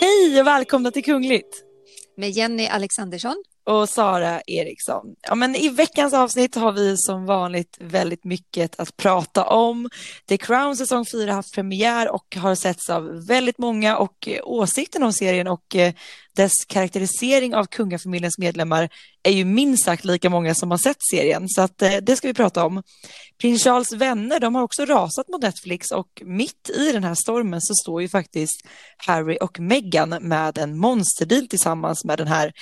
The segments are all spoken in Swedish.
Hej och välkomna till Kungligt! Med Jenny Alexandersson och Sara Eriksson. Ja, men I veckans avsnitt har vi som vanligt väldigt mycket att prata om. The Crown säsong 4 har haft premiär och har setts av väldigt många och eh, åsikten om serien och eh, dess karaktärisering av kungafamiljens medlemmar är ju minst sagt lika många som har sett serien, så att, eh, det ska vi prata om. Prins Charles vänner, de har också rasat mot Netflix och mitt i den här stormen så står ju faktiskt Harry och Meghan med en monsterdeal tillsammans med den här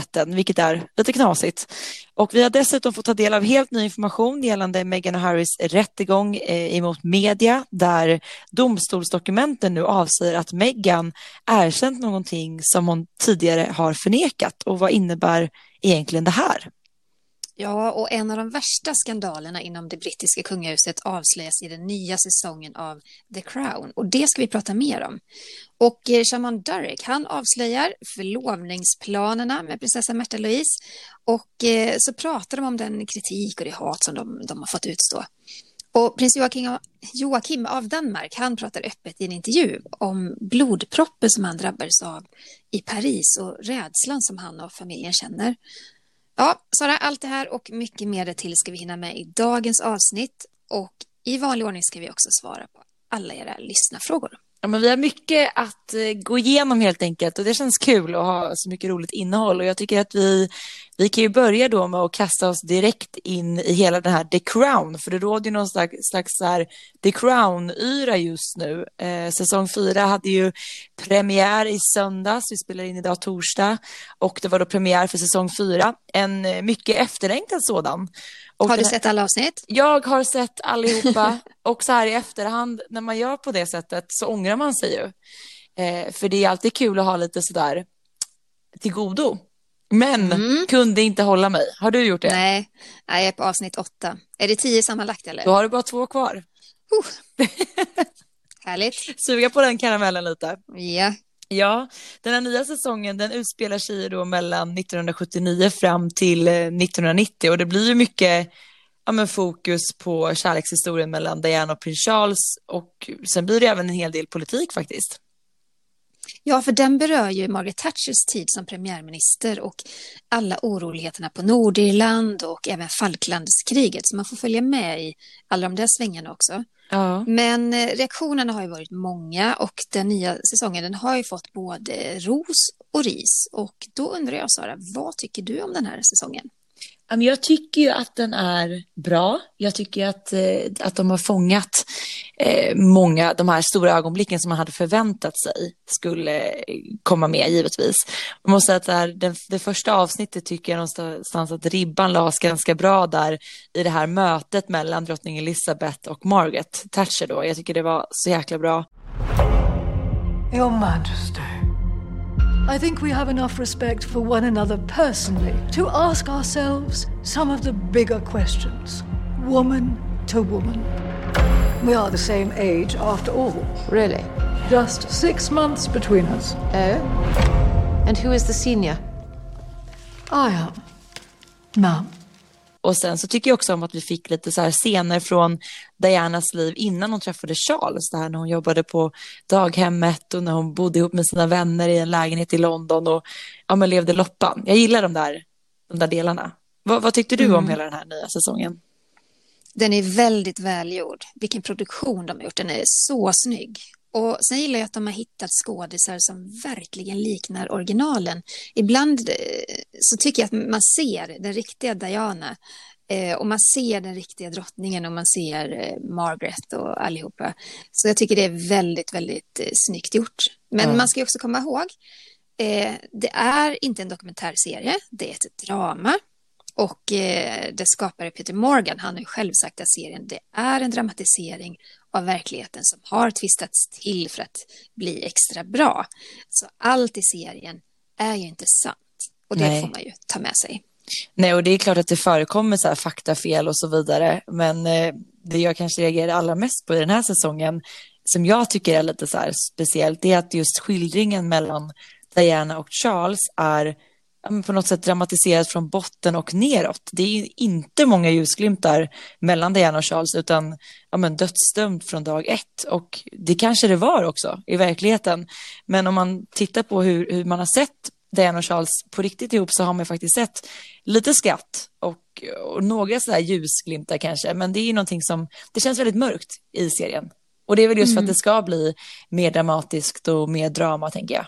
streamingjätten, vilket är lite knasigt. Och vi har dessutom fått ta del av helt ny information gällande Meghan och Harrys rättegång eh, emot media där domstolsdokumenten nu avsäger att Meghan erkänt någonting som hon tidigare har förnekat. Och vad innebär egentligen det här? Ja, och en av de värsta skandalerna inom det brittiska kungahuset avslöjas i den nya säsongen av The Crown. Och det ska vi prata mer om. Och eh, Shaman Durek, han avslöjar förlovningsplanerna med prinsessa Märta Louise. Och eh, så pratar de om den kritik och det hat som de, de har fått utstå. Och prins Joakim, Joakim av Danmark, han pratar öppet i en intervju om blodproppen som han drabbades av i Paris och rädslan som han och familjen känner. Ja, Sara, allt det här och mycket mer till ska vi hinna med i dagens avsnitt och i vanlig ordning ska vi också svara på alla era lyssnarfrågor. Ja, men vi har mycket att eh, gå igenom helt enkelt och det känns kul att ha så mycket roligt innehåll och jag tycker att vi, vi kan ju börja då med att kasta oss direkt in i hela den här The Crown för det råder ju någon slags, slags så här The Crown-yra just nu. Eh, säsong fyra hade ju premiär i söndags, vi spelar in idag torsdag och det var då premiär för säsong fyra, en eh, mycket efterlängtad sådan. Och har du sett alla avsnitt? Jag har sett allihopa och så här i efterhand när man gör på det sättet så ångrar man sig ju. Eh, för det är alltid kul att ha lite sådär till godo. Men mm. kunde inte hålla mig. Har du gjort det? Nej, jag är på avsnitt åtta. Är det tio sammanlagt eller? Då har du bara två kvar. Uh. Härligt. Suga på den karamellen lite. Ja, Ja, den här nya säsongen den utspelar sig då mellan 1979 fram till eh, 1990 och det blir ju mycket ja, men fokus på kärlekshistorien mellan Diana och prins Charles och sen blir det även en hel del politik faktiskt. Ja, för den berör ju Margaret Thatchers tid som premiärminister och alla oroligheterna på Nordirland och även Falklandskriget. Så man får följa med i alla de där svängarna också. Ja. Men eh, reaktionerna har ju varit många och den nya säsongen den har ju fått både ros och ris. Och då undrar jag Sara, vad tycker du om den här säsongen? Jag tycker ju att den är bra. Jag tycker att, eh, att de har fångat eh, många, de här stora ögonblicken som man hade förväntat sig skulle eh, komma med givetvis. Jag måste säga att det, här, det, det första avsnittet tycker jag någonstans att ribban lades ganska bra där i det här mötet mellan drottning Elizabeth och Margaret Thatcher då. Jag tycker det var så jäkla bra. Your Majesty. I think we have enough respect for one another personally to ask ourselves some of the bigger questions, woman to woman. We are the same age after all. Really? Just six months between us. Oh? And who is the senior? I am. Ma'am. Och sen så tycker jag också om att vi fick lite så här scener från Dianas liv innan hon träffade Charles, där när hon jobbade på daghemmet och när hon bodde ihop med sina vänner i en lägenhet i London och ja, men levde loppan. Jag gillar de där, de där delarna. Vad, vad tyckte du mm. om hela den här nya säsongen? Den är väldigt välgjord. Vilken produktion de har gjort. Den är så snygg. Och sen gillar jag att de har hittat skådisar som verkligen liknar originalen. Ibland eh, så tycker jag att man ser den riktiga Diana eh, och man ser den riktiga drottningen och man ser eh, Margaret och allihopa. Så jag tycker det är väldigt, väldigt snyggt gjort. Men mm. man ska också komma ihåg, det är inte en dokumentärserie, det är ett drama. Och eh, det skapare Peter Morgan, han har ju själv sagt att serien det är en dramatisering av verkligheten som har tvistats till för att bli extra bra. Så allt i serien är ju inte sant och det Nej. får man ju ta med sig. Nej, och det är klart att det förekommer så här faktafel och så vidare, men eh, det jag kanske reagerar allra mest på i den här säsongen, som jag tycker är lite så här speciellt, det är att just skildringen mellan Diana och Charles är på något sätt dramatiserat från botten och neråt. Det är inte många ljusglimtar mellan Diana och Charles utan ja, men dödsdömd från dag ett. Och det kanske det var också i verkligheten. Men om man tittar på hur, hur man har sett Diana och Charles på riktigt ihop så har man faktiskt sett lite skratt och, och några sådär ljusglimtar kanske. Men det är ju någonting som, det känns väldigt mörkt i serien. Och det är väl just mm. för att mm. det ska bli mer dramatiskt och mer drama tänker jag.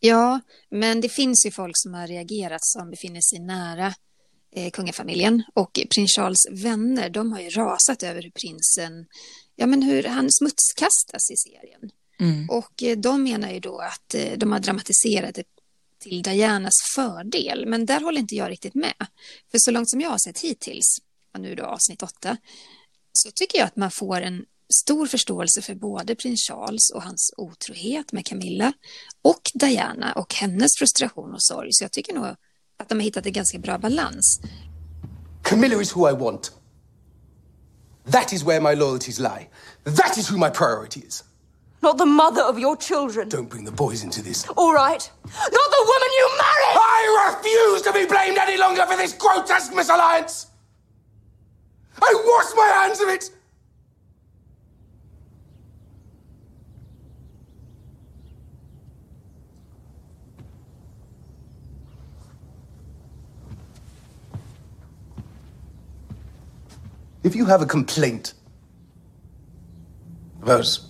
Ja, men det finns ju folk som har reagerat som befinner sig nära eh, kungafamiljen och prins Charles vänner, de har ju rasat över hur prinsen, ja men hur han smutskastas i serien. Mm. Och eh, de menar ju då att eh, de har dramatiserat det till Dianas fördel, men där håller inte jag riktigt med. För så långt som jag har sett hittills, och nu då avsnitt åtta, så tycker jag att man får en stor förståelse för både prins Charles och hans otrohet med Camilla och Diana och hennes frustration och sorg. Så jag tycker nog att de har hittat en ganska bra balans. Camilla is who I want. That is where my loyalties lie. That is who my priority is. Not the mother of your children. Don't bring the boys into this. All right. Not the woman you married! I refuse to be blamed any longer for this grotesque misalliance! I wash my hands of it! If you have a complaint about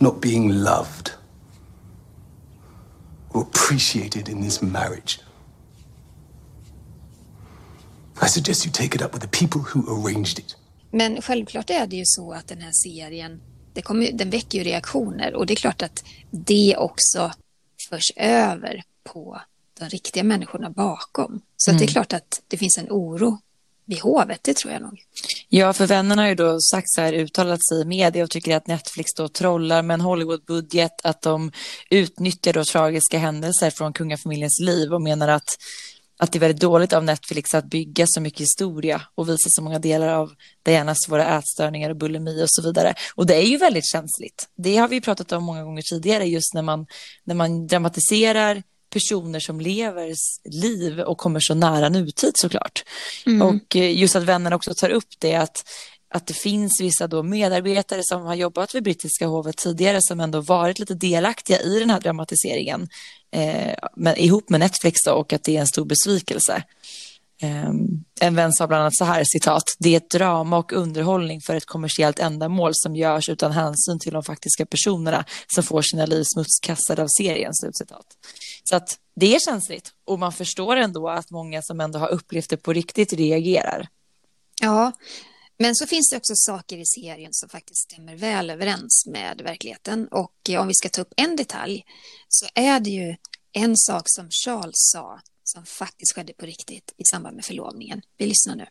not being loved or appreciated in this marriage, I suggest you take it up with the people who arranged it. Men självklart är det ju så att den här serien, det kommer, den väcker ju reaktioner och det är klart att det också förs över på de riktiga människorna bakom. Så mm. det är klart att det finns en oro vid hovet, det tror jag nog. Ja, för vännerna har ju då sagt så här, uttalat sig i media och tycker att Netflix då trollar med en Hollywoodbudget, att de utnyttjar då tragiska händelser från kungafamiljens liv och menar att att det är väldigt dåligt av Netflix att bygga så mycket historia och visa så många delar av Dianas svåra ätstörningar och bulimi och så vidare. Och det är ju väldigt känsligt. Det har vi pratat om många gånger tidigare, just när man, när man dramatiserar personer som lever liv och kommer så nära nutid såklart. Mm. Och eh, just att vännerna också tar upp det att att det finns vissa då medarbetare som har jobbat vid brittiska hovet tidigare som ändå varit lite delaktiga i den här dramatiseringen eh, men, ihop med Netflix då, och att det är en stor besvikelse. Um, en vän sa bland annat så här, citat, det är ett drama och underhållning för ett kommersiellt ändamål som görs utan hänsyn till de faktiska personerna som får sina liv smutskastade av serien, slutcitat. Så att det är känsligt och man förstår ändå att många som ändå har upplevt det på riktigt reagerar. Ja, men så finns det också saker i serien som faktiskt stämmer väl överens med verkligheten. Och om vi ska ta upp en detalj så är det ju en sak som Charles sa som faktiskt skedde på riktigt i samband med förlovningen. Vi lyssnar nu.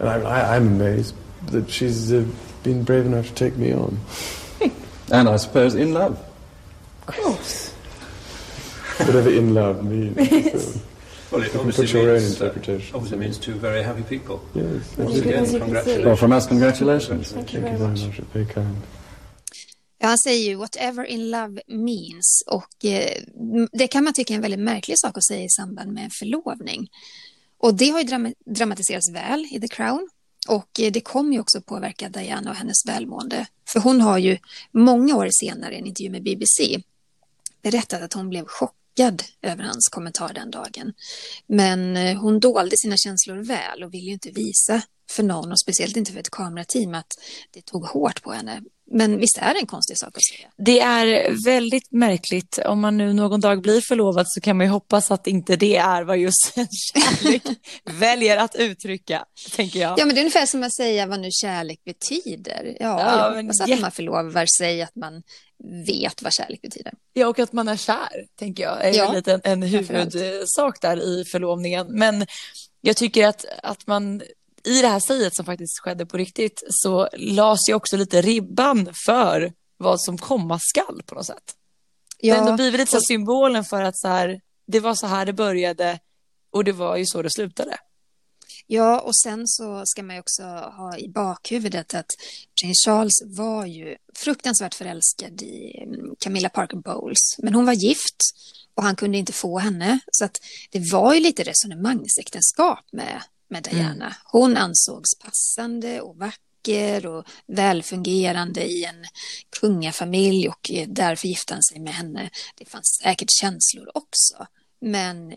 And I, I, I'm amazed that she's uh, been brave enough to take me on. and I suppose in love. Of course. Whatever in love means. well, it obviously, means. Uh, obviously means two very happy people. Yes. Once again, congratulations. Well, from us, congratulations. Thank you, very much. much. Very kind. Ja, han säger ju whatever in love means och eh, det kan man tycka är en väldigt märklig sak att säga i samband med en förlovning. Och det har ju dram dramatiserats väl i The Crown och eh, det kommer ju också påverka Diana och hennes välmående. För hon har ju många år senare i en intervju med BBC berättat att hon blev chockad över hans kommentar den dagen. Men eh, hon dolde sina känslor väl och ville ju inte visa för någon och speciellt inte för ett kamerateam att det tog hårt på henne. Men visst är det en konstig sak att säga? Det är väldigt märkligt. Om man nu någon dag blir förlovad så kan man ju hoppas att inte det är vad just en kärlek väljer att uttrycka, tänker jag. Ja, men det är ungefär som att säga vad nu kärlek betyder. Ja, ja jag hoppas att man förlovar sig att man vet vad kärlek betyder. Ja, och att man är kär, tänker jag, är ja, lite en, en huvudsak där i förlovningen. Men jag tycker att, att man i det här säget som faktiskt skedde på riktigt så lades ju också lite ribban för vad som komma skall på något sätt. Ja, det har ändå blivit lite så symbolen för att så här, det var så här det började och det var ju så det slutade. Ja, och sen så ska man ju också ha i bakhuvudet att prins Charles var ju fruktansvärt förälskad i mm, Camilla Parker Bowles, men hon var gift och han kunde inte få henne. Så att det var ju lite resonemangsäktenskap med, med mm. Diana. Mm. Hon ansågs passande och vacker och välfungerande i en kungafamilj och därför gifte han sig med henne. Det fanns säkert känslor också, men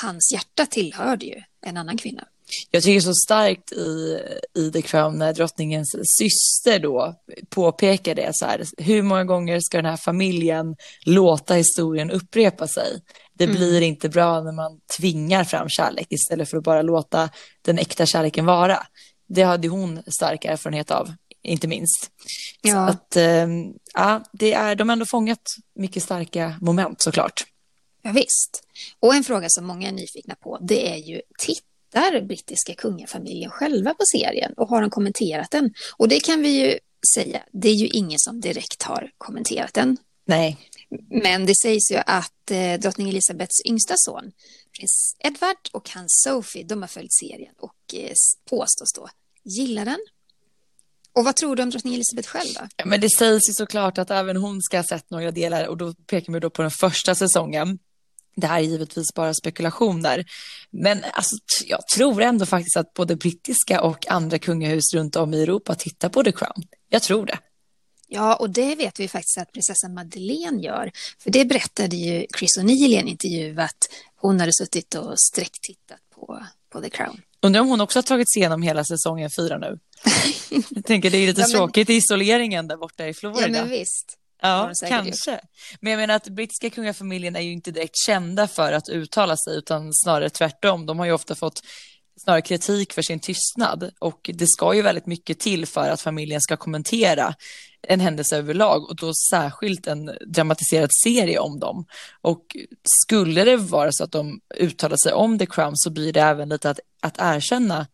hans hjärta tillhörde ju en annan kvinna. Jag tycker så starkt i, i The Crown när drottningens syster då påpekar det så här, hur många gånger ska den här familjen låta historien upprepa sig? Det mm. blir inte bra när man tvingar fram kärlek istället för att bara låta den äkta kärleken vara. Det hade hon stark erfarenhet av, inte minst. Ja. Så att, äh, ja, det är, de har ändå fångat mycket starka moment såklart. Ja, visst. Och en fråga som många är nyfikna på, det är ju titt tittar brittiska kungafamiljen själva på serien och har de kommenterat den? Och det kan vi ju säga, det är ju ingen som direkt har kommenterat den. Nej. Men det sägs ju att eh, drottning Elisabeths yngsta son, prins Edward och hans Sophie, de har följt serien och eh, påstås då gilla den. Och vad tror du om drottning Elisabeth själv då? Ja, men det sägs ju såklart att även hon ska ha sett några delar och då pekar man då på den första säsongen. Det här är givetvis bara spekulationer. Men alltså, jag tror ändå faktiskt att både brittiska och andra kungahus runt om i Europa tittar på The Crown. Jag tror det. Ja, och det vet vi faktiskt att prinsessan Madeleine gör. För det berättade ju Chris O'Neill i en intervju att hon hade suttit och sträcktittat på, på The Crown. Undrar om hon också har tagit sig igenom hela säsongen fyra nu? jag tänker det är lite ja, men... tråkigt i isoleringen där borta i Florida. Ja, men visst. Ja, kanske. Gjort. Men jag menar att brittiska kungafamiljen är ju inte direkt kända för att uttala sig, utan snarare tvärtom. De har ju ofta fått snarare kritik för sin tystnad och det ska ju väldigt mycket till för att familjen ska kommentera en händelse överlag och då särskilt en dramatiserad serie om dem. Och skulle det vara så att de uttalar sig om The Crown så blir det även lite att, att erkänna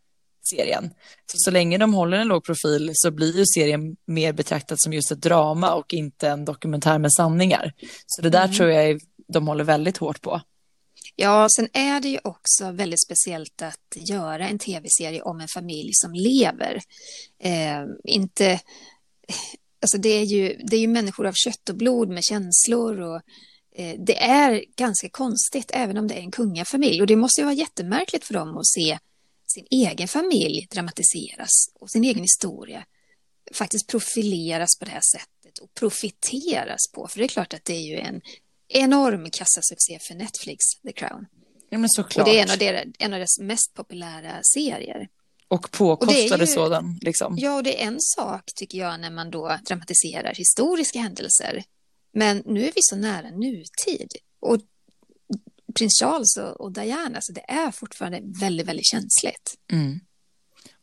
serien. Så, så länge de håller en låg profil så blir ju serien mer betraktad som just ett drama och inte en dokumentär med sanningar. Så det där mm. tror jag de håller väldigt hårt på. Ja, sen är det ju också väldigt speciellt att göra en tv-serie om en familj som lever. Eh, inte... Alltså det är, ju, det är ju människor av kött och blod med känslor och eh, det är ganska konstigt även om det är en kungafamilj och det måste ju vara jättemärkligt för dem att se sin egen familj dramatiseras och sin egen historia faktiskt profileras på det här sättet och profiteras på. För det är klart att det är ju en enorm kassasuccé för Netflix, The Crown. Ja, men såklart. Och det är en av, deras, en av deras mest populära serier. Och påkostade sådan. Liksom. Ja, och det är en sak tycker jag när man då dramatiserar historiska händelser. Men nu är vi så nära nutid. Och prins Charles och, och Diana, så det är fortfarande väldigt, väldigt känsligt. Mm.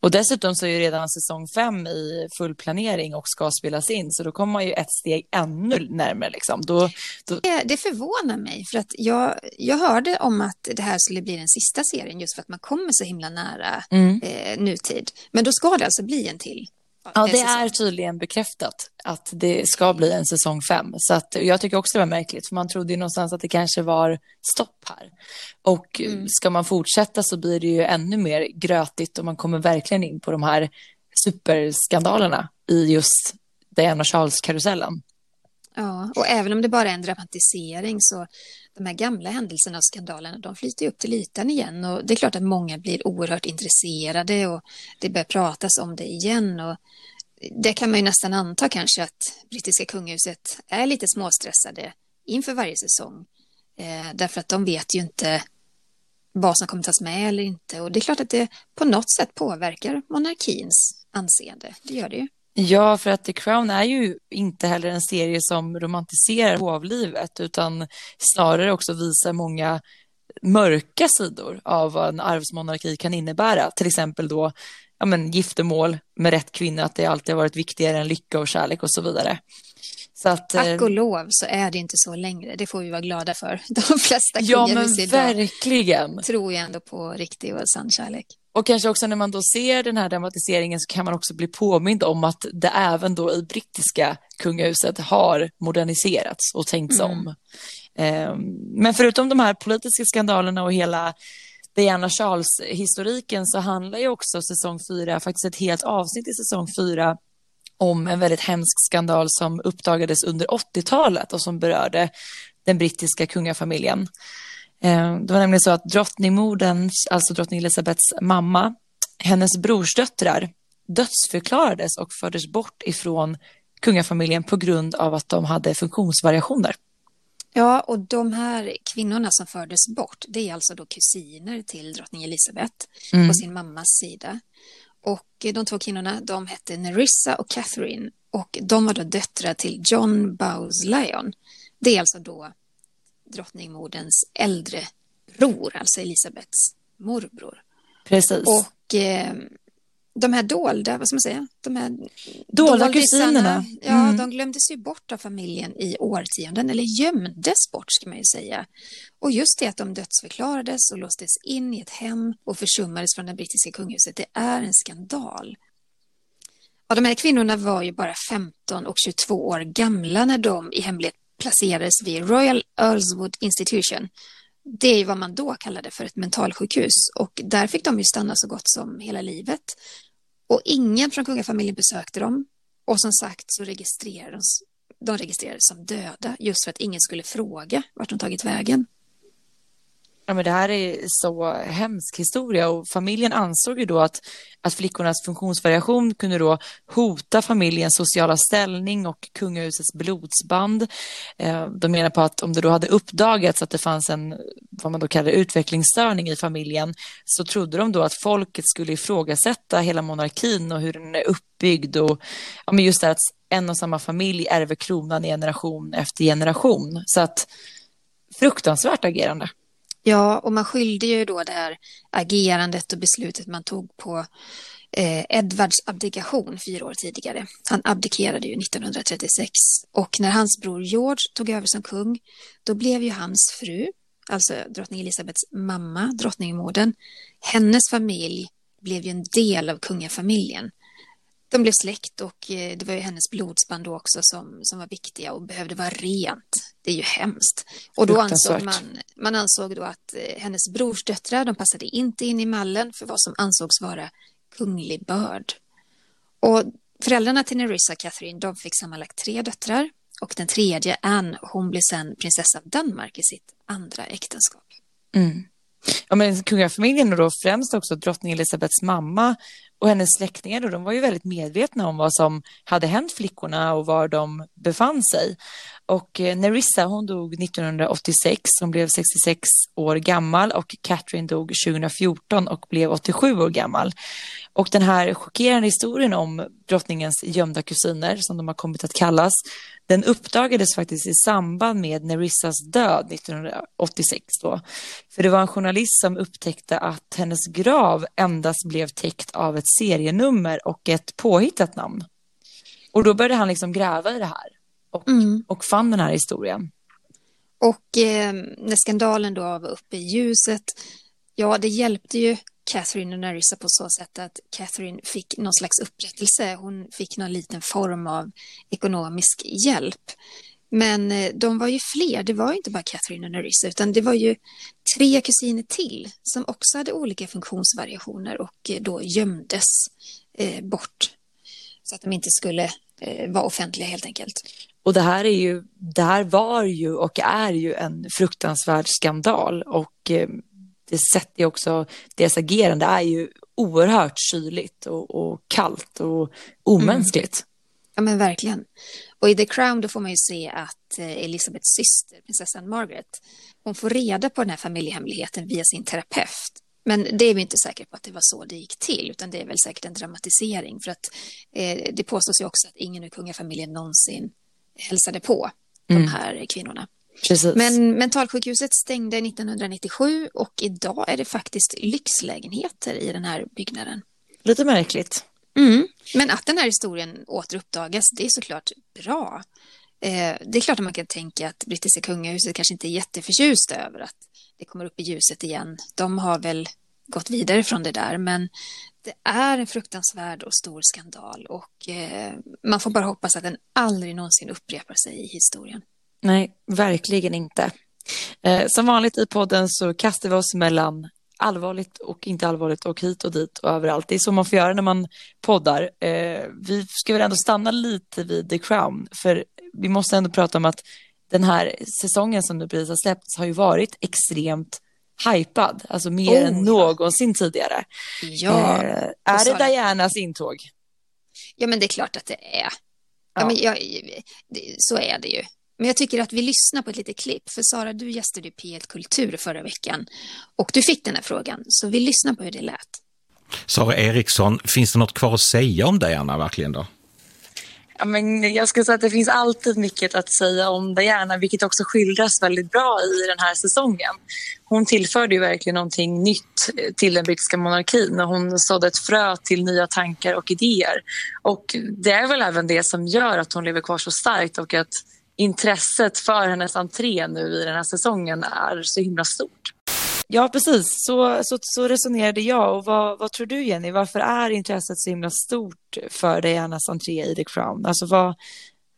Och dessutom så är ju redan säsong fem i full planering och ska spelas in, så då kommer man ju ett steg ännu närmare. Liksom. Då, då... Det, det förvånar mig, för att jag, jag hörde om att det här skulle bli den sista serien, just för att man kommer så himla nära mm. eh, nutid. Men då ska det alltså bli en till? Ja, det är tydligen bekräftat att det ska bli en säsong fem. Så att, jag tycker också det var märkligt, för man trodde ju någonstans att det kanske var stopp här. Och mm. ska man fortsätta så blir det ju ännu mer grötigt och man kommer verkligen in på de här superskandalerna i just Diana Charles-karusellen. Ja, och även om det bara är en dramatisering så de här gamla händelserna och skandalerna, de flyter upp till ytan igen och det är klart att många blir oerhört intresserade och det börjar pratas om det igen och det kan man ju nästan anta kanske att brittiska kungahuset är lite småstressade inför varje säsong. Eh, därför att de vet ju inte vad som kommer tas med eller inte. Och det är klart att det på något sätt påverkar monarkins anseende. Det gör det ju. Ja, för att The Crown är ju inte heller en serie som romantiserar hovlivet utan snarare också visar många mörka sidor av vad en arvsmonarki kan innebära. Till exempel då ja, men, giftermål med rätt kvinna, att det alltid har varit viktigare än lycka och kärlek och så vidare. Så att, Tack och eh, lov så är det inte så längre. Det får vi vara glada för. De flesta ja, men verkligen. tror ju ändå på riktig och sann kärlek. Och kanske också när man då ser den här dramatiseringen så kan man också bli påmind om att det även då i brittiska kungahuset har moderniserats och tänkts mm. om. Um, men förutom de här politiska skandalerna och hela Diana Charles-historiken så handlar ju också säsong fyra, faktiskt ett helt avsnitt i säsong fyra, om en väldigt hemsk skandal som uppdagades under 80-talet och som berörde den brittiska kungafamiljen. Eh, det var nämligen så att drottningmodern, alltså drottning Elizabeths mamma, hennes brorsdöttrar dödsförklarades och fördes bort ifrån kungafamiljen på grund av att de hade funktionsvariationer. Ja, och de här kvinnorna som fördes bort, det är alltså då kusiner till drottning Elizabeth mm. på sin mammas sida. Och de två kvinnorna, de hette Nerissa och Catherine och de var då döttrar till John Bowes Lyon. Det är alltså då drottningmoderns äldre bror, alltså Elisabeths morbror. Precis. Och eh, de här dolda, vad ska man säga, de här dolda kusinerna. Ja, mm. de glömdes ju bort av familjen i årtionden, eller gömdes bort ska man ju säga. Och just det att de dödsförklarades och låstes in i ett hem och försummades från det brittiska kungahuset, det är en skandal. Ja, de här kvinnorna var ju bara 15 och 22 år gamla när de i hemlighet placerades vid Royal Earlswood Institution. Det är vad man då kallade för ett mentalsjukhus och där fick de ju stanna så gott som hela livet. Och ingen från kungafamiljen besökte dem. Och som sagt så registrerades de registrerades som döda just för att ingen skulle fråga vart de tagit vägen. Ja, men det här är så hemsk historia och familjen ansåg ju då att, att flickornas funktionsvariation kunde då hota familjens sociala ställning och kungahusets blodsband. Eh, de menar på att om det då hade uppdagats att det fanns en vad man då kallar utvecklingsstörning i familjen så trodde de då att folket skulle ifrågasätta hela monarkin och hur den är uppbyggd och ja, men just det att en och samma familj ärver kronan i generation efter generation. Så att fruktansvärt agerande. Ja, och man skyllde ju då det här agerandet och beslutet man tog på eh, Edvards abdikation fyra år tidigare. Han abdikerade ju 1936 och när hans bror George tog över som kung, då blev ju hans fru, alltså drottning Elisabeths mamma, drottningmodern, hennes familj blev ju en del av kungafamiljen de blev släkt och eh, det var ju hennes blodsband då också som, som var viktiga och behövde vara rent. Det är ju hemskt. Och då ansåg man, man ansåg då att eh, hennes brors döttrar, de passade inte in i mallen för vad som ansågs vara kunglig börd. Och föräldrarna till Nerissa Catherine, de fick sammanlagt tre döttrar och den tredje, Anne, hon blev sen prinsessa av Danmark i sitt andra äktenskap. Mm. Ja, men kungafamiljen och då främst också drottning Elisabeths mamma och hennes släktingar då, de var ju väldigt medvetna om vad som hade hänt flickorna och var de befann sig. Och eh, Nerissa hon dog 1986, hon blev 66 år gammal och Catherine dog 2014 och blev 87 år gammal. Och den här chockerande historien om drottningens gömda kusiner, som de har kommit att kallas, den uppdagades faktiskt i samband med Nerissas död 1986. Då. För det var en journalist som upptäckte att hennes grav endast blev täckt av ett serienummer och ett påhittat namn. Och då började han liksom gräva i det här och, mm. och fann den här historien. Och eh, när skandalen då var uppe i ljuset, ja det hjälpte ju Catherine och Nerissa på så sätt att Catherine fick någon slags upprättelse. Hon fick någon liten form av ekonomisk hjälp. Men eh, de var ju fler, det var inte bara Catherine och Nerissa utan det var ju tre kusiner till som också hade olika funktionsvariationer och eh, då gömdes eh, bort så att de inte skulle eh, vara offentliga helt enkelt. Och det här är ju, det här var ju och är ju en fruktansvärd skandal och eh, det sätter ju också, deras agerande är ju oerhört kyligt och, och kallt och omänskligt. Mm. Ja men verkligen. Och i The Crown då får man ju se att eh, Elisabeths syster, prinsessan Margaret, hon får reda på den här familjehemligheten via sin terapeut. Men det är vi inte säkra på att det var så det gick till, utan det är väl säkert en dramatisering. För att eh, det påstås ju också att ingen ur kungafamiljen någonsin hälsade på mm. de här kvinnorna. Precis. Men mentalsjukhuset stängde 1997 och idag är det faktiskt lyxlägenheter i den här byggnaden. Lite märkligt. Mm. Men att den här historien återuppdagas, det är såklart bra. Eh, det är klart att man kan tänka att brittiska kungahuset kanske inte är jätteförtjust över att det kommer upp i ljuset igen. De har väl gått vidare från det där, men det är en fruktansvärd och stor skandal och eh, man får bara hoppas att den aldrig någonsin upprepar sig i historien. Nej, verkligen inte. Eh, som vanligt i podden så kastar vi oss mellan allvarligt och inte allvarligt och hit och dit och överallt. Det är så man får göra när man poddar. Eh, vi ska väl ändå stanna lite vid The Crown, för vi måste ändå prata om att den här säsongen som du precis har släppts har ju varit extremt hypad, alltså mer oh, än någonsin tidigare. Ja, eh, är det Dianas intåg? Ja, men det är klart att det är. Ja. ja men jag, så är det ju. Men jag tycker att vi lyssnar på ett litet klipp. För Sara, du gästade P1 Kultur förra veckan. Och du fick den här frågan. Så vi lyssnar på hur det lät. Sara Eriksson, finns det något kvar att säga om Diana verkligen då? Ja, men jag skulle säga att det finns alltid mycket att säga om Diana, vilket också skildras väldigt bra i den här säsongen. Hon tillförde ju verkligen någonting nytt eh, till den brittiska monarkin och hon sådde ett frö till nya tankar och idéer. Och det är väl även det som gör att hon lever kvar så starkt och att intresset för hennes entré nu i den här säsongen är så himla stort. Ja, precis. Så, så, så resonerade jag. Och vad, vad tror du, Jenny? Varför är intresset så himla stort för Dianas entré i The Crown? Alltså, vad,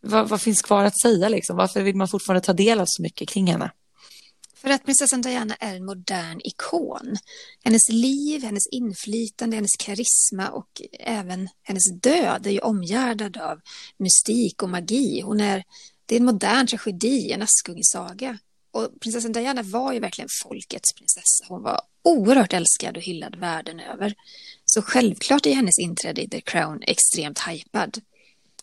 vad, vad finns kvar att säga? Liksom? Varför vill man fortfarande ta del av så mycket kring henne? För att prinsessan Diana är en modern ikon. Hennes liv, hennes inflytande, hennes karisma och även hennes död är ju omgärdad av mystik och magi. Hon är det är en modern tragedi, en Askungesaga. Och prinsessan Diana var ju verkligen folkets prinsessa. Hon var oerhört älskad och hyllad världen över. Så självklart är hennes inträde i The Crown extremt hypad.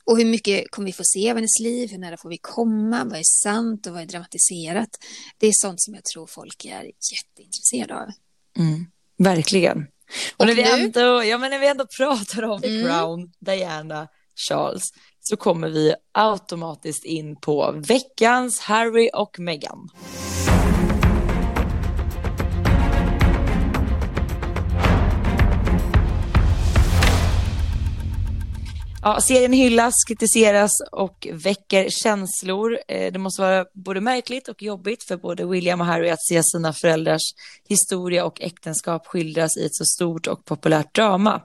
Och hur mycket kommer vi få se av hennes liv? Hur nära får vi komma? Vad är sant och vad är dramatiserat? Det är sånt som jag tror folk är jätteintresserade av. Mm, verkligen. Och, och när, vi ändå, ja, men när vi ändå pratar om The mm. Crown, Diana, Charles, så kommer vi automatiskt in på veckans Harry och Meghan. Ja, serien hyllas, kritiseras och väcker känslor. Eh, det måste vara både märkligt och jobbigt för både William och Harry att se sina föräldrars historia och äktenskap skildras i ett så stort och populärt drama.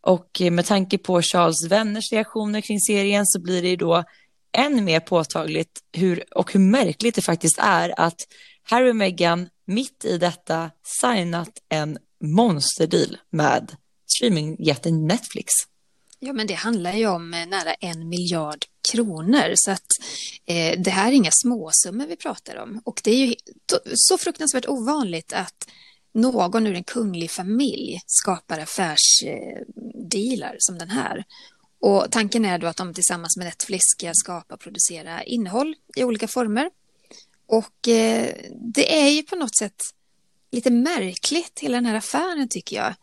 Och eh, med tanke på Charles vänners reaktioner kring serien så blir det ju då än mer påtagligt hur, och hur märkligt det faktiskt är att Harry och Meghan mitt i detta signat en monsterdeal med streamingjätten Netflix. Ja, men det handlar ju om eh, nära en miljard kronor så att eh, det här är inga småsummor vi pratar om och det är ju så fruktansvärt ovanligt att någon ur en kunglig familj skapar affärsdealar som den här. Och tanken är då att de tillsammans med Netflix ska skapa och producera innehåll i olika former. Och eh, det är ju på något sätt lite märkligt, hela den här affären tycker jag.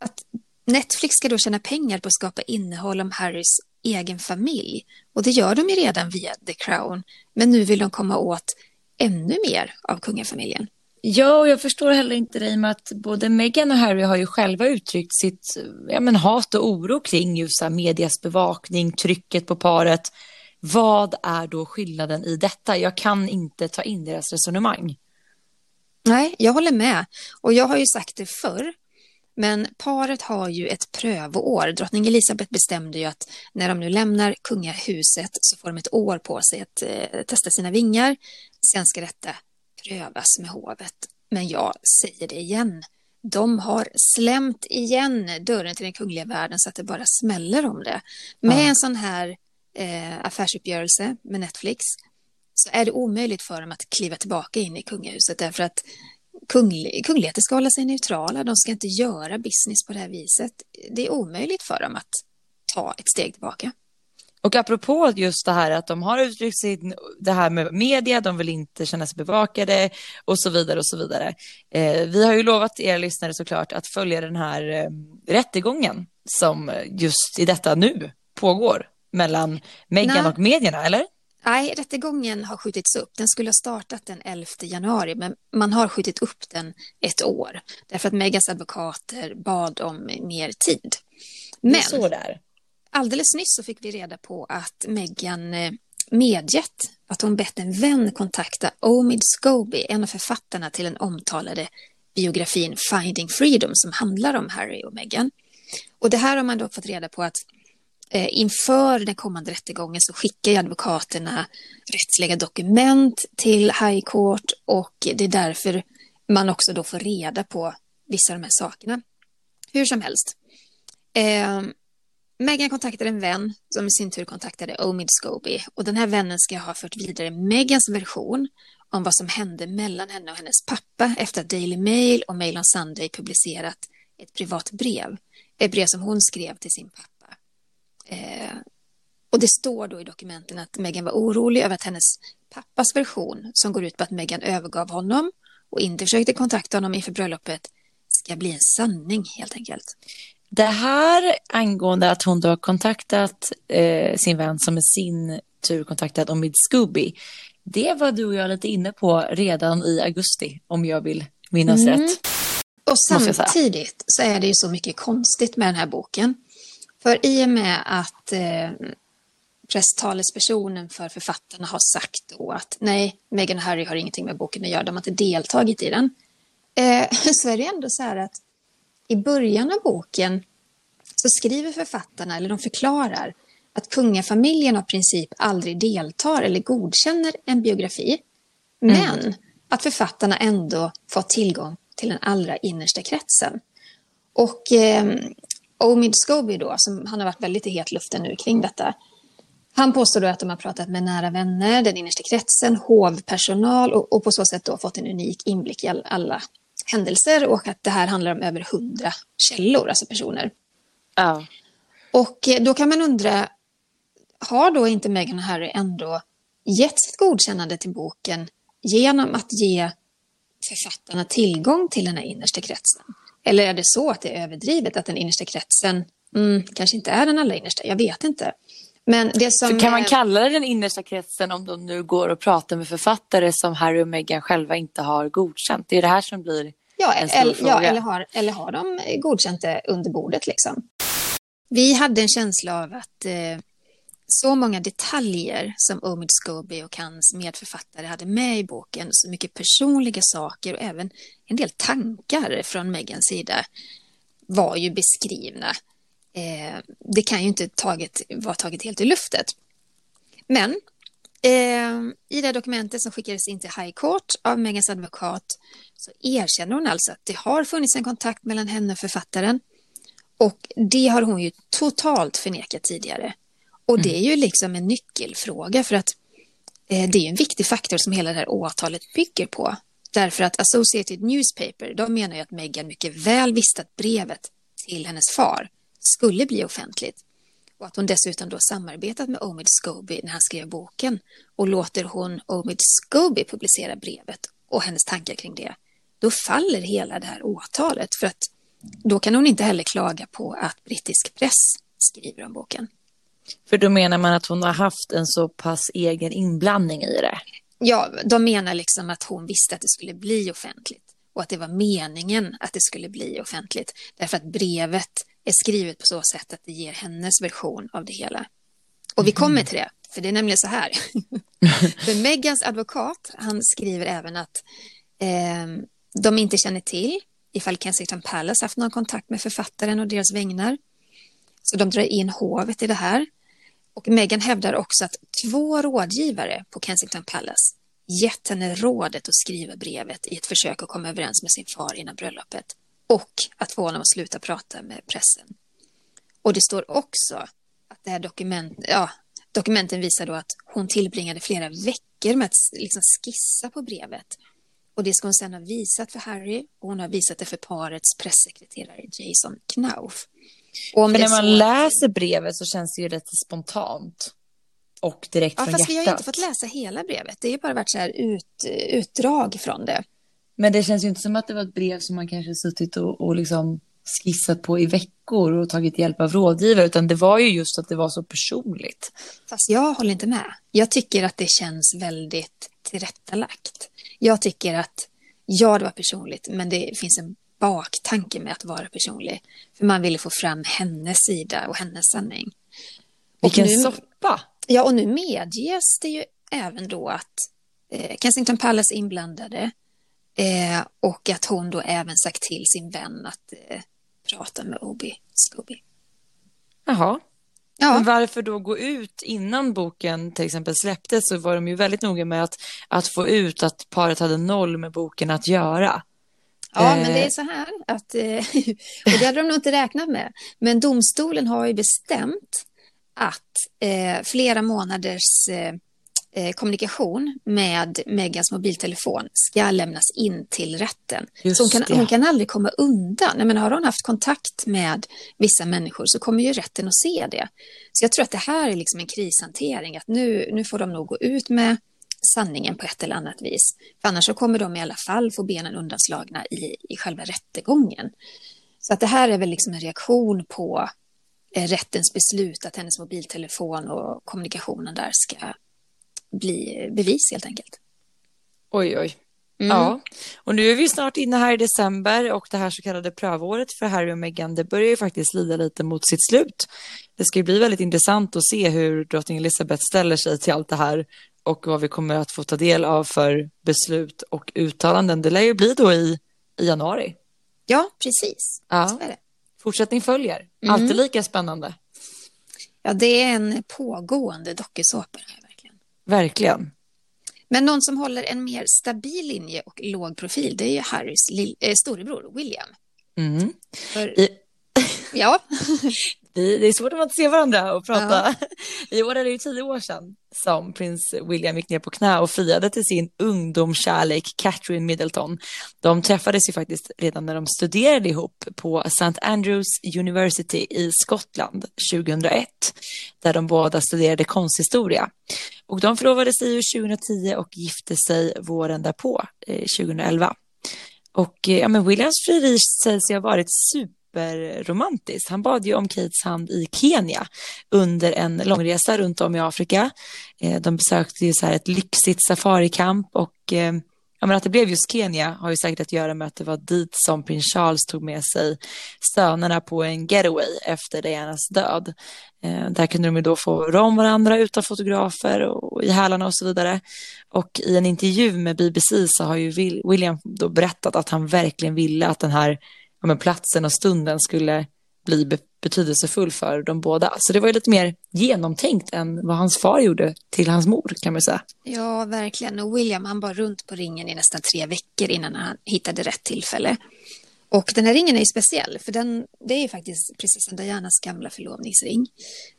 Att Netflix ska då tjäna pengar på att skapa innehåll om Harrys egen familj. Och det gör de ju redan via The Crown. Men nu vill de komma åt ännu mer av kungafamiljen. Ja, och jag förstår heller inte det med att både Meghan och Harry har ju själva uttryckt sitt ja, men hat och oro kring just medias bevakning, trycket på paret. Vad är då skillnaden i detta? Jag kan inte ta in deras resonemang. Nej, jag håller med. Och jag har ju sagt det förr. Men paret har ju ett prövoår. Drottning Elisabeth bestämde ju att när de nu lämnar kungahuset så får de ett år på sig att eh, testa sina vingar. Sen ska detta prövas med hovet. Men jag säger det igen. De har slämt igen dörren till den kungliga världen så att det bara smäller om det. Med ja. en sån här eh, affärsuppgörelse med Netflix så är det omöjligt för dem att kliva tillbaka in i kungahuset därför att kungl kungligheter ska hålla sig neutrala. De ska inte göra business på det här viset. Det är omöjligt för dem att ta ett steg tillbaka. Och apropå just det här att de har uttryckt sin, det här med media, de vill inte känna sig bevakade och så vidare och så vidare. Eh, vi har ju lovat er lyssnare såklart att följa den här eh, rättegången som just i detta nu pågår mellan Meghan och medierna, eller? Nej, rättegången har skjutits upp. Den skulle ha startat den 11 januari, men man har skjutit upp den ett år därför att Megans advokater bad om mer tid. Men så där alldeles nyss så fick vi reda på att Meghan eh, medgett att hon bett en vän kontakta Omid Scobie, en av författarna till den omtalade biografin Finding Freedom som handlar om Harry och Meghan. Och det här har man då fått reda på att Eh, inför den kommande rättegången så skickar advokaterna rättsliga dokument till High Court och det är därför man också då får reda på vissa av de här sakerna. Hur som helst. Eh, Megan kontaktade en vän som i sin tur kontaktade Omid Scobie och den här vännen ska ha fört vidare Megans version om vad som hände mellan henne och hennes pappa efter att Daily Mail och Mail on Sunday publicerat ett privat brev. Ett brev som hon skrev till sin pappa. Eh, och det står då i dokumenten att Meghan var orolig över att hennes pappas version, som går ut på att Meghan övergav honom och inte försökte kontakta honom inför bröllopet, ska bli en sanning helt enkelt. Det här angående att hon då har kontaktat eh, sin vän som i sin tur kontaktat Omid Scooby. Det var du och jag lite inne på redan i augusti om jag vill minnas mm. rätt. Och samtidigt så är det ju så mycket konstigt med den här boken. För i och med att eh, presstalespersonen för författarna har sagt då att nej, Meghan och Harry har ingenting med boken att göra, de har inte deltagit i den. Eh, så är det ändå så här att i början av boken så skriver författarna, eller de förklarar, att kungafamiljen av princip aldrig deltar eller godkänner en biografi. Men mm. att författarna ändå fått tillgång till den allra innersta kretsen. Och eh, Omid Scobie då, som han har varit väldigt i hetluften nu kring detta, han påstår då att de har pratat med nära vänner, den innersta kretsen, hovpersonal och, och på så sätt då fått en unik inblick i all, alla händelser och att det här handlar om över hundra källor, alltså personer. Ja. Och eh, då kan man undra, har då inte Meghan och Harry ändå gett sitt godkännande till boken genom att ge författarna tillgång till den här innersta kretsen? Eller är det så att det är överdrivet att den innersta kretsen mm, kanske inte är den allra innersta? Jag vet inte. Men det som kan man kalla det den innersta kretsen om de nu går och pratar med författare som Harry och Meghan själva inte har godkänt? Det är det här som blir ja, en stor eller, fråga. Ja, eller har, eller har de godkänt det under bordet liksom? Vi hade en känsla av att eh, så många detaljer som Omid Scobie och hans medförfattare hade med i boken, så mycket personliga saker och även en del tankar från Megans sida var ju beskrivna. Eh, det kan ju inte taget, vara taget helt i luftet. Men eh, i det dokumentet som skickades in till High Court av Megans advokat så erkänner hon alltså att det har funnits en kontakt mellan henne och författaren. Och det har hon ju totalt förnekat tidigare. Och det är ju liksom en nyckelfråga för att eh, det är en viktig faktor som hela det här åtalet bygger på. Därför att Associated Newspaper, de menar ju att Meghan mycket väl visste att brevet till hennes far skulle bli offentligt. Och att hon dessutom då samarbetat med Omid Scobie när han skrev boken och låter hon Omid Scobie publicera brevet och hennes tankar kring det. Då faller hela det här åtalet för att då kan hon inte heller klaga på att brittisk press skriver om boken. För då menar man att hon har haft en så pass egen inblandning i det? Ja, de menar liksom att hon visste att det skulle bli offentligt och att det var meningen att det skulle bli offentligt därför att brevet är skrivet på så sätt att det ger hennes version av det hela. Och vi kommer till det, för det är nämligen så här. för Megans advokat, han skriver även att eh, de inte känner till ifall Kensington Palace haft någon kontakt med författaren och deras vägnar. Så de drar in hovet i det här. Och Meghan hävdar också att två rådgivare på Kensington Palace gett henne rådet att skriva brevet i ett försök att komma överens med sin far innan bröllopet och att få honom att sluta prata med pressen. Och det står också att det här dokument, ja, dokumenten visar då att hon tillbringade flera veckor med att liksom skissa på brevet. Och det ska hon sedan ha visat för Harry och hon har visat det för parets pressekreterare Jason Knauf. Och för när man så... läser brevet så känns det ju rätt spontant och direkt ja, från fast hjärtat. vi har ju inte fått läsa hela brevet. Det har ju bara varit så här ut, utdrag från det. Men det känns ju inte som att det var ett brev som man kanske suttit och, och liksom skissat på i veckor och tagit hjälp av rådgivare, utan det var ju just att det var så personligt. Fast jag håller inte med. Jag tycker att det känns väldigt tillrättalagt. Jag tycker att, ja, det var personligt, men det finns en baktanke med att vara personlig. För man ville få fram hennes sida och hennes sanning. Vilken nu, soppa! Ja, och nu medges det ju även då att eh, Kensington Palace är inblandade eh, och att hon då även sagt till sin vän att eh, prata med Obi Scooby. Jaha. Ja. Men varför då gå ut innan boken till exempel släpptes så var de ju väldigt noga med att, att få ut att paret hade noll med boken att göra. Ja, men det är så här att, och det hade de nog inte räknat med, men domstolen har ju bestämt att eh, flera månaders eh, Eh, kommunikation med Megans mobiltelefon ska lämnas in till rätten. så hon kan, hon kan aldrig komma undan. Men har hon haft kontakt med vissa människor så kommer ju rätten att se det. Så jag tror att det här är liksom en krishantering, att nu, nu får de nog gå ut med sanningen på ett eller annat vis. För annars så kommer de i alla fall få benen undanslagna i, i själva rättegången. Så att det här är väl liksom en reaktion på eh, rättens beslut att hennes mobiltelefon och kommunikationen där ska bli bevis helt enkelt. Oj, oj. Mm. Ja, och nu är vi snart inne här i december och det här så kallade prövåret för Harry och Meghan, det börjar ju faktiskt lida lite mot sitt slut. Det ska ju bli väldigt intressant att se hur drottning Elizabeth ställer sig till allt det här och vad vi kommer att få ta del av för beslut och uttalanden. Det lär ju bli då i, i januari. Ja, precis. Ja. Fortsättning följer. Mm. Alltid lika spännande. Ja, det är en pågående dokusåpa. Verkligen. Men någon som håller en mer stabil linje och låg profil, det är ju Harrys äh, storebror William. Mm. För... I... Ja. det är svårt att se varandra och prata. I år är det ju tio år sedan som prins William gick ner på knä och friade till sin ungdomskärlek Catherine Middleton. De träffades ju faktiskt redan när de studerade ihop på St. Andrews University i Skottland 2001, där de båda studerade konsthistoria. Och de förlovade sig ju 2010 och gifte sig våren därpå, 2011. Eh, och eh, ja, men Williams frieri sägs ju ha varit super superromantiskt. Han bad ju om Kates hand i Kenya under en långresa runt om i Afrika. Eh, de besökte ju så här ett lyxigt safarikamp och eh, Ja, men att det blev just Kenya har ju säkert att göra med att det var dit som prins Charles tog med sig sönerna på en getaway efter Dianas död. Eh, där kunde de ju då få röra om varandra utan fotografer och i hälarna och så vidare. Och i en intervju med BBC så har ju William då berättat att han verkligen ville att den här ja, men platsen och stunden skulle bli be betydelsefull för de båda. Så det var ju lite mer genomtänkt än vad hans far gjorde till hans mor kan man säga. Ja, verkligen. Och William han var runt på ringen i nästan tre veckor innan han hittade rätt tillfälle. Och den här ringen är ju speciell, för den, det är faktiskt prinsessan Dianas gamla förlovningsring.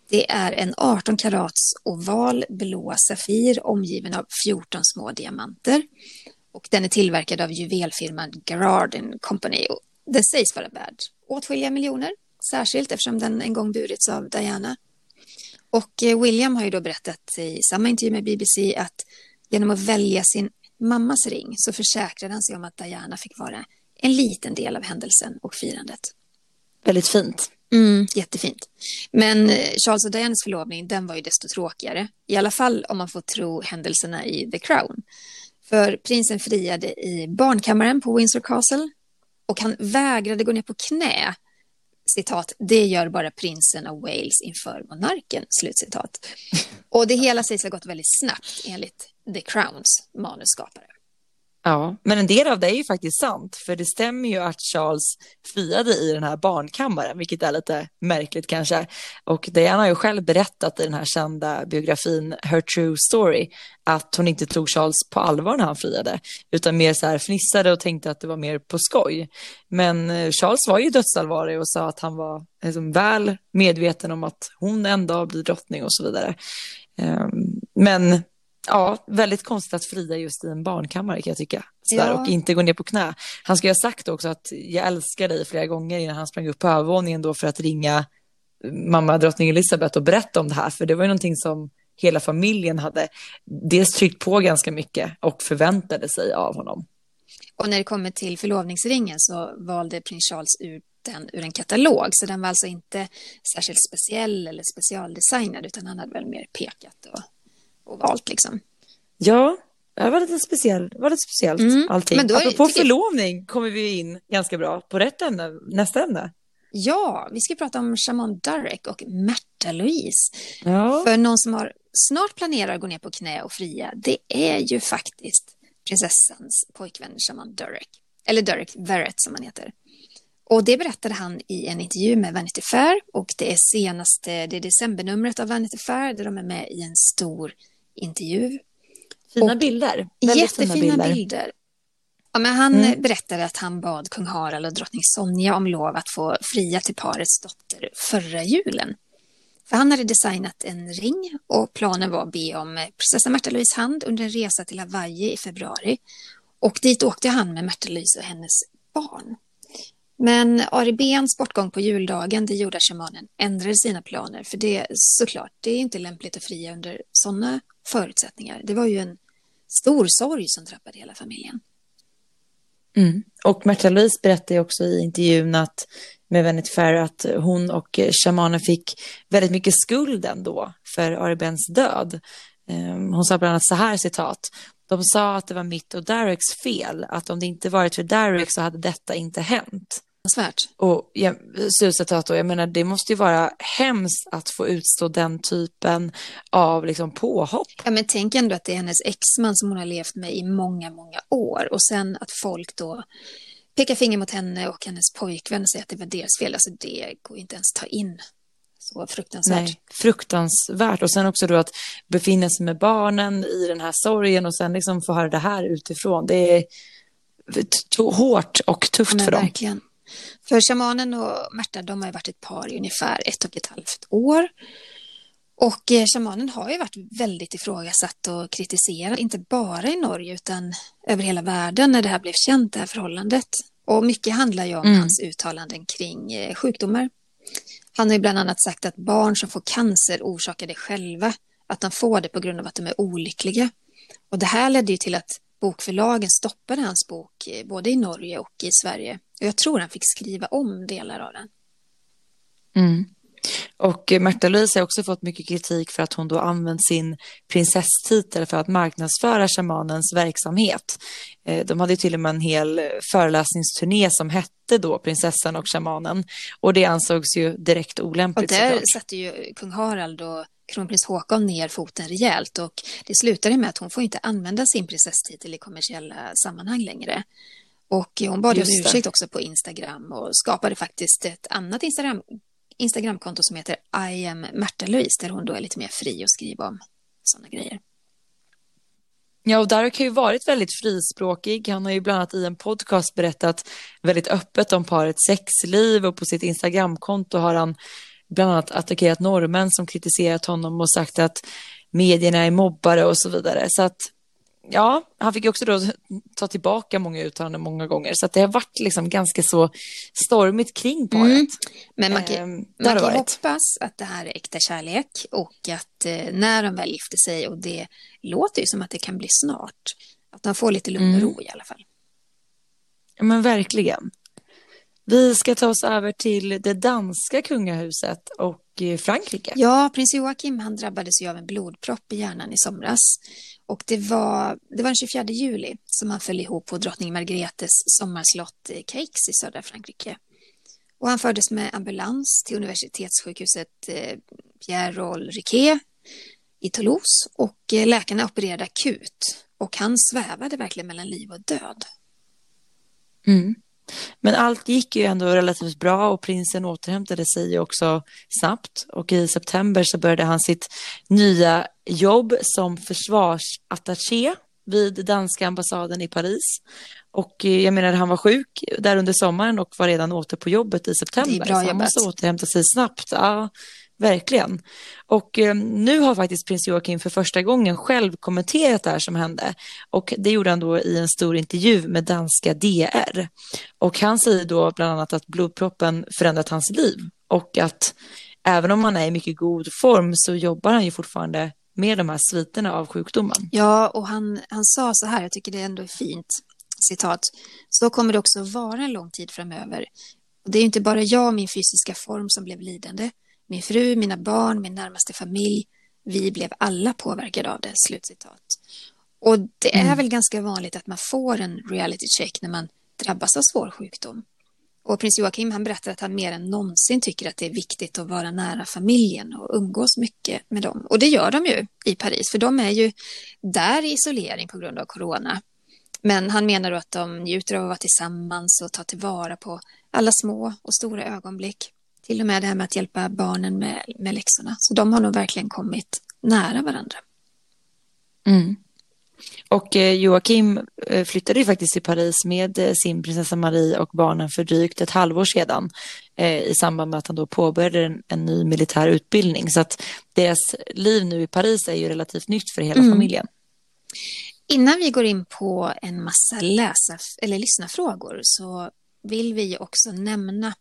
Det är en 18 karats oval blå safir omgiven av 14 små diamanter. Och den är tillverkad av juvelfirman Garard Company den sägs vara värd åtskilliga miljoner, särskilt eftersom den en gång burits av Diana. Och eh, William har ju då berättat i samma intervju med BBC att genom att välja sin mammas ring så försäkrade han sig om att Diana fick vara en liten del av händelsen och firandet. Väldigt fint. Mm, jättefint. Men eh, Charles och Dianas förlovning, den var ju desto tråkigare. I alla fall om man får tro händelserna i The Crown. För prinsen friade i barnkammaren på Windsor Castle och han vägrade gå ner på knä. Citat, det gör bara prinsen av Wales inför monarken. Slutcitat. Och det hela sägs ha gått väldigt snabbt enligt The Crowns manusskapare. Ja, men en del av det är ju faktiskt sant, för det stämmer ju att Charles friade i den här barnkammaren, vilket är lite märkligt kanske. Och Diana har ju själv berättat i den här kända biografin Her True Story att hon inte tog Charles på allvar när han friade, utan mer så här fnissade och tänkte att det var mer på skoj. Men eh, Charles var ju dödsallvarlig och sa att han var liksom väl medveten om att hon en dag blir drottning och så vidare. Ehm, men Ja, väldigt konstigt att fria just i en barnkammare kan jag tycka. ja. Och inte gå ner på knä. Han ska ju ha sagt också att jag älskar dig flera gånger innan han sprang upp på övervåningen då för att ringa mamma drottning Elizabeth och berätta om det här. För det var ju någonting som hela familjen hade dels tryckt på ganska mycket och förväntade sig av honom. Och när det kommer till förlovningsringen så valde prins Charles ut den ur en katalog, så den var alltså inte särskilt speciell eller specialdesignad, utan han hade väl mer pekat och och valt liksom. Ja, det var lite speciellt, var lite speciellt mm. allting. Men då är, Apropå förlovning kommer vi in ganska bra på rätt ämne, nästa ämne. Ja, vi ska prata om Shaman Durek och Märta Louise. Ja. För någon som har snart planerar att gå ner på knä och fria, det är ju faktiskt prinsessans pojkvän Shaman Durek. Eller Durek Verrett som han heter. Och det berättade han i en intervju med Vanity Fair och det är senaste, det är decembernumret av Vanity Fair där de är med i en stor intervju. Fina och bilder. Väldigt jättefina fina bilder. bilder. Ja, men han mm. berättade att han bad kung Harald och drottning Sonja om lov att få fria till parets dotter förra julen. För han hade designat en ring och planen var att be om prinsessa Märta Louise hand under en resa till Hawaii i februari. Och dit åkte han med Märta Louise och hennes barn. Men Ari Bens bortgång på juldagen, det gjorde att shamanen ändrade sina planer. För det såklart, det är inte lämpligt att fria under sådana förutsättningar. Det var ju en stor sorg som drabbade hela familjen. Mm. Och Märta Louise berättade också i intervjun att med Vanity Fair att hon och shamanen fick väldigt mycket skuld ändå för Aribens död. Ehm, hon sa bland annat så här citat. De sa att det var mitt och Dareks fel, att om det inte varit för Derek så hade detta inte hänt. Svärt. Och ja, slutcitat jag menar det måste ju vara hemskt att få utstå den typen av liksom påhopp. Ja men tänk ändå att det är hennes exman som hon har levt med i många, många år och sen att folk då pekar finger mot henne och hennes pojkvän och säger att det var deras fel. Alltså det går inte ens ta in. Så fruktansvärt. Nej, fruktansvärt. Och sen också då att befinna sig med barnen i den här sorgen och sen liksom få höra det här utifrån. Det är hårt och tufft Men för dem. Verkligen. För shamanen och Märta, de har varit ett par i ungefär ett och ett halvt år. Och eh, shamanen har ju varit väldigt ifrågasatt och kritiserad, inte bara i Norge utan över hela världen när det här blev känt, det här förhållandet. Och mycket handlar ju om mm. hans uttalanden kring eh, sjukdomar. Han har ju bland annat sagt att barn som får cancer orsakar det själva, att de får det på grund av att de är olyckliga. Och det här ledde ju till att bokförlagen stoppade hans bok eh, både i Norge och i Sverige. Jag tror han fick skriva om delar av den. Mm. Och Märta Louise har också fått mycket kritik för att hon då använt sin prinsesstitel för att marknadsföra shamanens verksamhet. Eh, de hade till och med en hel föreläsningsturné som hette då Prinsessan och shamanen och det ansågs ju direkt olämpligt. Och där satte ju kung Harald och kronprins Håkon ner foten rejält och det slutade med att hon får inte använda sin prinsesstitel i kommersiella sammanhang längre. Och hon bad om ursäkt också på Instagram och skapade faktiskt ett annat Instagram Instagramkonto som heter I am Märta Louise där hon då är lite mer fri att skriva om sådana grejer. Ja, och Darek har ju varit väldigt frispråkig. Han har ju bland annat i en podcast berättat väldigt öppet om parets sexliv och på sitt Instagramkonto har han bland annat attackerat norrmän som kritiserat honom och sagt att medierna är mobbare och så vidare. Så att ja, han fick också då ta tillbaka många uttalanden många gånger, så det har varit liksom ganska så stormigt kring paret. Mm. Men man kan, eh, man kan hoppas att det här är äkta kärlek och att eh, när de väl gifter sig, och det låter ju som att det kan bli snart, att de får lite lugn och mm. ro i alla fall. Ja, men verkligen. Vi ska ta oss över till det danska kungahuset och Frankrike. Ja, prins Joakim han drabbades ju av en blodpropp i hjärnan i somras. Och det var, det var den 24 juli som han föll ihop på drottning Margretes sommarslott Caix i södra Frankrike. Och han fördes med ambulans till universitetssjukhuset eh, Pierre Riquet i Toulouse och eh, läkarna opererade akut och han svävade verkligen mellan liv och död. Mm. Men allt gick ju ändå relativt bra och prinsen återhämtade sig också snabbt och i september så började han sitt nya jobb som försvarsattaché vid danska ambassaden i Paris. Och eh, jag menar, han var sjuk där under sommaren och var redan åter på jobbet i september. Det är bra så han måste återhämta sig snabbt. Ja, Verkligen. Och eh, nu har faktiskt prins Joakim för första gången själv kommenterat det här som hände. Och det gjorde han då i en stor intervju med danska DR. Och han säger då bland annat att blodproppen förändrat hans liv. Och att även om han är i mycket god form så jobbar han ju fortfarande med de här sviterna av sjukdomen. Ja, och han, han sa så här, jag tycker det ändå är fint, citat, så kommer det också vara en lång tid framöver. Och det är inte bara jag och min fysiska form som blev lidande, min fru, mina barn, min närmaste familj, vi blev alla påverkade av det. Slutcitat. Och det är mm. väl ganska vanligt att man får en reality check när man drabbas av svår sjukdom. Och prins Joakim han berättar att han mer än någonsin tycker att det är viktigt att vara nära familjen och umgås mycket med dem. Och det gör de ju i Paris, för de är ju där i isolering på grund av corona. Men han menar då att de njuter av att vara tillsammans och ta tillvara på alla små och stora ögonblick. Till och med det här med att hjälpa barnen med, med läxorna. Så de har nog verkligen kommit nära varandra. Mm. Och eh, Joakim eh, flyttade ju faktiskt till Paris med eh, sin prinsessa Marie och barnen för drygt ett halvår sedan i samband med att han då påbörjade en, en ny militär utbildning. Så att deras liv nu i Paris är ju relativt nytt för hela mm. familjen. Innan vi går in på en massa läsa eller lyssna-frågor så vill vi också nämna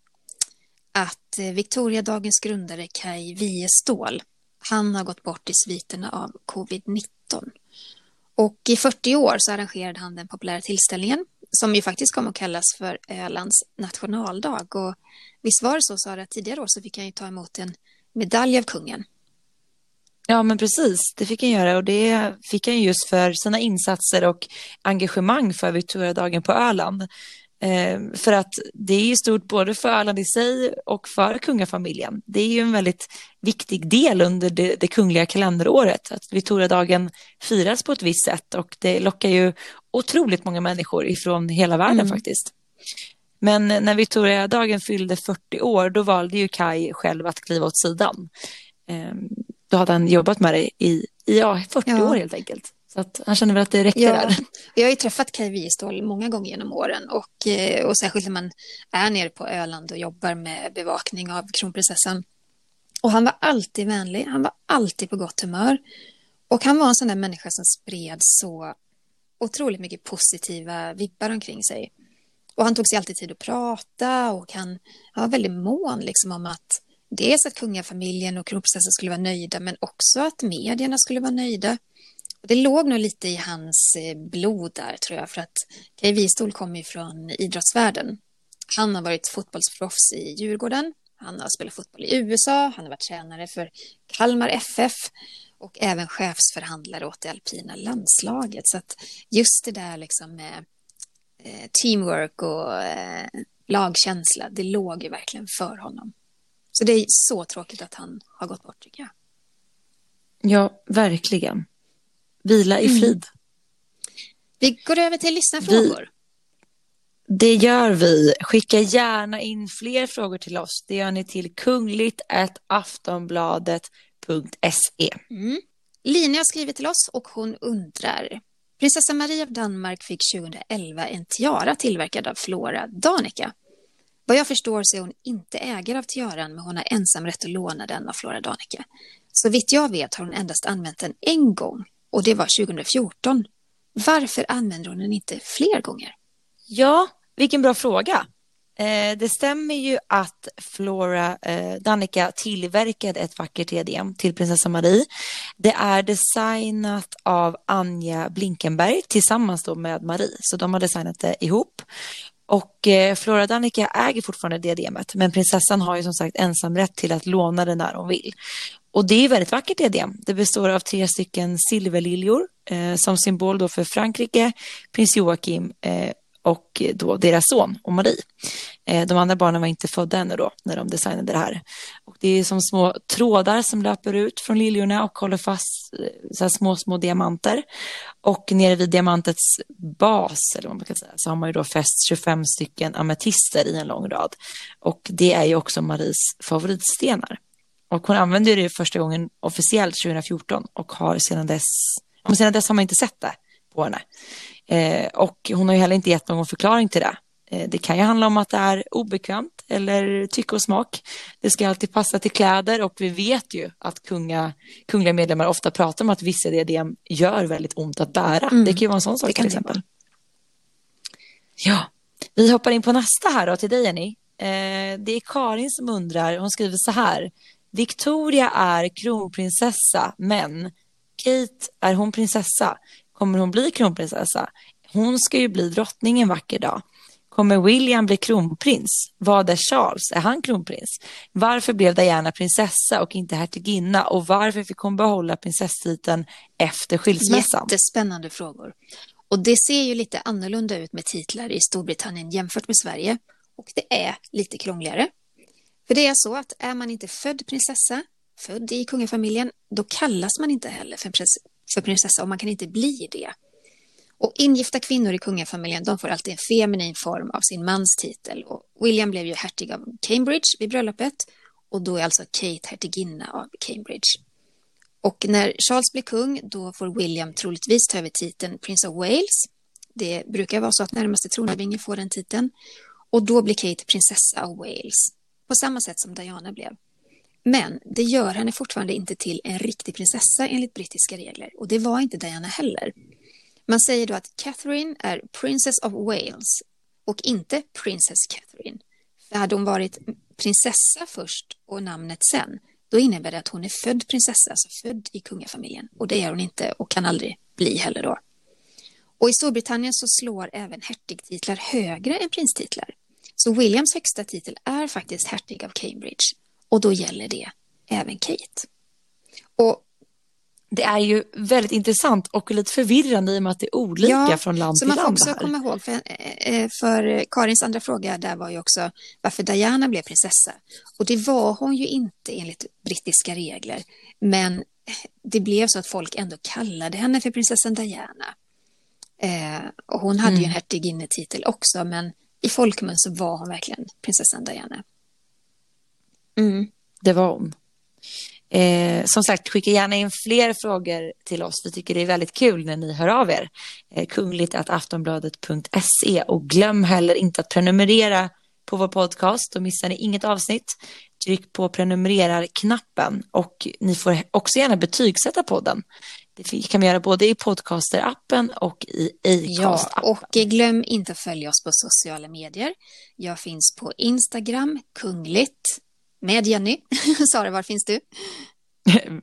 att eh, Victoriadagens grundare Kai Wiestål, han har gått bort i sviterna av covid-19. Och i 40 år så arrangerade han den populära tillställningen som ju faktiskt kom att kallas för Ölands nationaldag. Och visst var det så, Sara, tidigare år så fick han ju ta emot en medalj av kungen. Ja, men precis. Det fick han göra och det fick han just för sina insatser och engagemang för Victoriadagen på Öland. Eh, för att det är ju stort både för Öland i sig och för kungafamiljen. Det är ju en väldigt viktig del under det, det kungliga kalenderåret att Victoriadagen firas på ett visst sätt och det lockar ju otroligt många människor ifrån hela världen mm. faktiskt. Men när Victoriadagen fyllde 40 år då valde ju Kai själv att kliva åt sidan. Eh, då hade han jobbat med det i, i ja, 40 ja. år helt enkelt. Så att han känner väl att det räcker ja, där. Jag har ju träffat Kaj Wiestål många gånger genom åren och, eh, och särskilt när man är nere på Öland och jobbar med bevakning av kronprinsessan. Och han var alltid vänlig, han var alltid på gott humör. Och han var en sån där människa som spred så otroligt mycket positiva vibbar omkring sig. Och han tog sig alltid tid att prata och han, han var väldigt mån liksom om att dels att kungafamiljen och kronprinsessan skulle vara nöjda men också att medierna skulle vara nöjda. Det låg nog lite i hans eh, blod där tror jag för att Kaj Wistol kommer ju från idrottsvärlden. Han har varit fotbollsproffs i Djurgården. Han har spelat fotboll i USA. Han har varit tränare för Kalmar FF och även chefsförhandlare åt det alpina landslaget. Så att just det där liksom med eh, teamwork och eh, lagkänsla, det låg ju verkligen för honom. Så det är så tråkigt att han har gått bort tycker jag. Ja, verkligen. Vila i mm. frid. Mm. Vi går över till lyssnarfrågor. Det gör vi. Skicka gärna in fler frågor till oss. Det gör ni till kungligt aftonbladet.se. Mm. Line har skrivit till oss och hon undrar. Prinsessa Maria av Danmark fick 2011 en tiara tillverkad av Flora Danica. Vad jag förstår så är hon inte ägare av tiaran men hon har ensam rätt att låna den av Flora Danica. Så vitt jag vet har hon endast använt den en gång och det var 2014. Varför använder hon den inte fler gånger? Ja, vilken bra fråga. Eh, det stämmer ju att Flora eh, Danica tillverkade ett vackert EDM till prinsessa Marie. Det är designat av Anja Blinkenberg tillsammans då med Marie, så de har designat det ihop. Och eh, Flora Danica äger fortfarande diademet, men prinsessan har ju som sagt ensamrätt till att låna det när hon vill. Och det är väldigt vackert diadem. Det består av tre stycken silverliljor eh, som symbol då för Frankrike, prins Joakim eh, och då deras son och Marie. Eh, de andra barnen var inte födda ännu då när de designade det här. Och det är som små trådar som löper ut från liljorna och håller fast eh, så här små, små diamanter. Och nere vid diamantets bas, eller vad man kan säga, så har man ju då fäst 25 stycken ametister i en lång rad. Och det är ju också Maries favoritstenar. Och hon använde det första gången officiellt 2014 och har sedan dess, men sedan dess har man inte sett det på henne. Eh, och hon har ju heller inte gett någon förklaring till det. Eh, det kan ju handla om att det är obekvämt eller tycke och smak. Det ska alltid passa till kläder och vi vet ju att kunga, kungliga medlemmar ofta pratar om att vissa diadem gör väldigt ont att bära. Mm. Det kan ju vara en sån sak till exempel. Ja, vi hoppar in på nästa här då till dig Jenny. Eh, det är Karin som undrar, hon skriver så här. Victoria är kronprinsessa, men Kate, är hon prinsessa? Kommer hon bli kronprinsessa? Hon ska ju bli drottning en vacker dag. Kommer William bli kronprins? Vad är Charles? Är han kronprins? Varför blev Diana prinsessa och inte hertiginna? Och varför fick hon behålla prinsesstiteln efter skilsmässan? Jättespännande frågor. Och det ser ju lite annorlunda ut med titlar i Storbritannien jämfört med Sverige. Och det är lite krångligare. För det är så att är man inte född prinsessa, född i kungafamiljen, då kallas man inte heller för, för prinsessa och man kan inte bli det. Och ingifta kvinnor i kungafamiljen, de får alltid en feminin form av sin mans titel. Och William blev ju hertig av Cambridge vid bröllopet och då är alltså Kate hertiginna av Cambridge. Och när Charles blir kung, då får William troligtvis ta över titeln Prince of Wales. Det brukar vara så att närmaste tronarvinge får den titeln. Och då blir Kate prinsessa av Wales, på samma sätt som Diana blev. Men det gör henne fortfarande inte till en riktig prinsessa enligt brittiska regler. Och det var inte Diana heller. Man säger då att Catherine är Princess of Wales och inte Princess Catherine. För hade hon varit prinsessa först och namnet sen, då innebär det att hon är född prinsessa, alltså född i kungafamiljen. Och det är hon inte och kan aldrig bli heller då. Och i Storbritannien så slår även hertigtitlar högre än prinstitlar. Så Williams högsta titel är faktiskt hertig av Cambridge. Och då gäller det även Kate. Och det är ju väldigt intressant och lite förvirrande i och med att det är olika ja, från land till land. Så man får också komma ihåg, för, eh, för Karins andra fråga där var ju också varför Diana blev prinsessa. Och det var hon ju inte enligt brittiska regler. Men det blev så att folk ändå kallade henne för prinsessan Diana. Eh, och hon hade mm. ju en hertiginnetitel också, men i folkmun så var hon verkligen prinsessan Diana. Mm. Det var hon. Eh, som sagt, skicka gärna in fler frågor till oss. Vi tycker det är väldigt kul när ni hör av er. Eh, kungligt aftonbladet.se och glöm heller inte att prenumerera på vår podcast. Då missar ni inget avsnitt. Tryck på prenumerera-knappen och ni får också gärna betygsätta podden. Det kan vi göra både i podcaster-appen och i Acast-appen. Ja, och glöm inte att följa oss på sociala medier. Jag finns på Instagram, kungligt med Jenny. Sara, var finns du?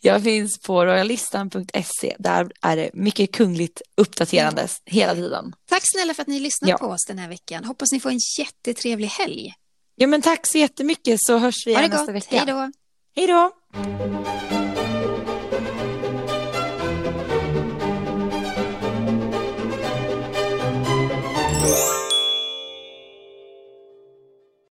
Jag finns på royalistan.se. Där är det mycket kungligt uppdaterande hela tiden. Tack snälla för att ni lyssnade ja. på oss den här veckan. Hoppas ni får en jättetrevlig helg. Ja, men tack så jättemycket så hörs vi igen nästa vecka. Hej då. Hej då.